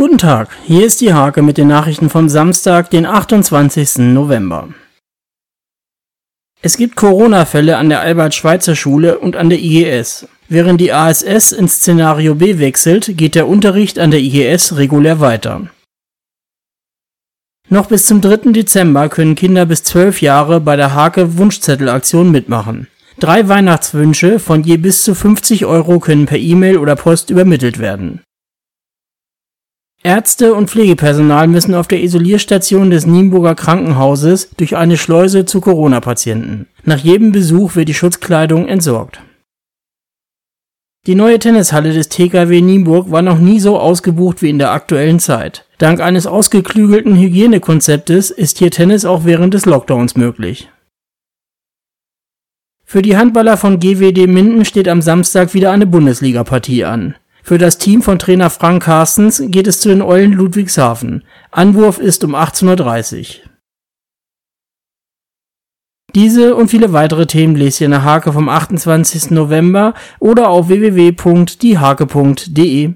Guten Tag, hier ist die Hake mit den Nachrichten vom Samstag, den 28. November. Es gibt Corona-Fälle an der Albert-Schweitzer-Schule und an der IGS. Während die ASS ins Szenario B wechselt, geht der Unterricht an der IGS regulär weiter. Noch bis zum 3. Dezember können Kinder bis 12 Jahre bei der Hake Wunschzettelaktion mitmachen. Drei Weihnachtswünsche von je bis zu 50 Euro können per E-Mail oder Post übermittelt werden. Ärzte und Pflegepersonal müssen auf der Isolierstation des Nienburger Krankenhauses durch eine Schleuse zu Corona-Patienten. Nach jedem Besuch wird die Schutzkleidung entsorgt. Die neue Tennishalle des TKW Nienburg war noch nie so ausgebucht wie in der aktuellen Zeit. Dank eines ausgeklügelten Hygienekonzeptes ist hier Tennis auch während des Lockdowns möglich. Für die Handballer von GWD Minden steht am Samstag wieder eine Bundesligapartie an. Für das Team von Trainer Frank Carstens geht es zu den Eulen Ludwigshafen. Anwurf ist um 18:30 Uhr. Diese und viele weitere Themen lest ihr in der Hake vom 28. November oder auf www.diehake.de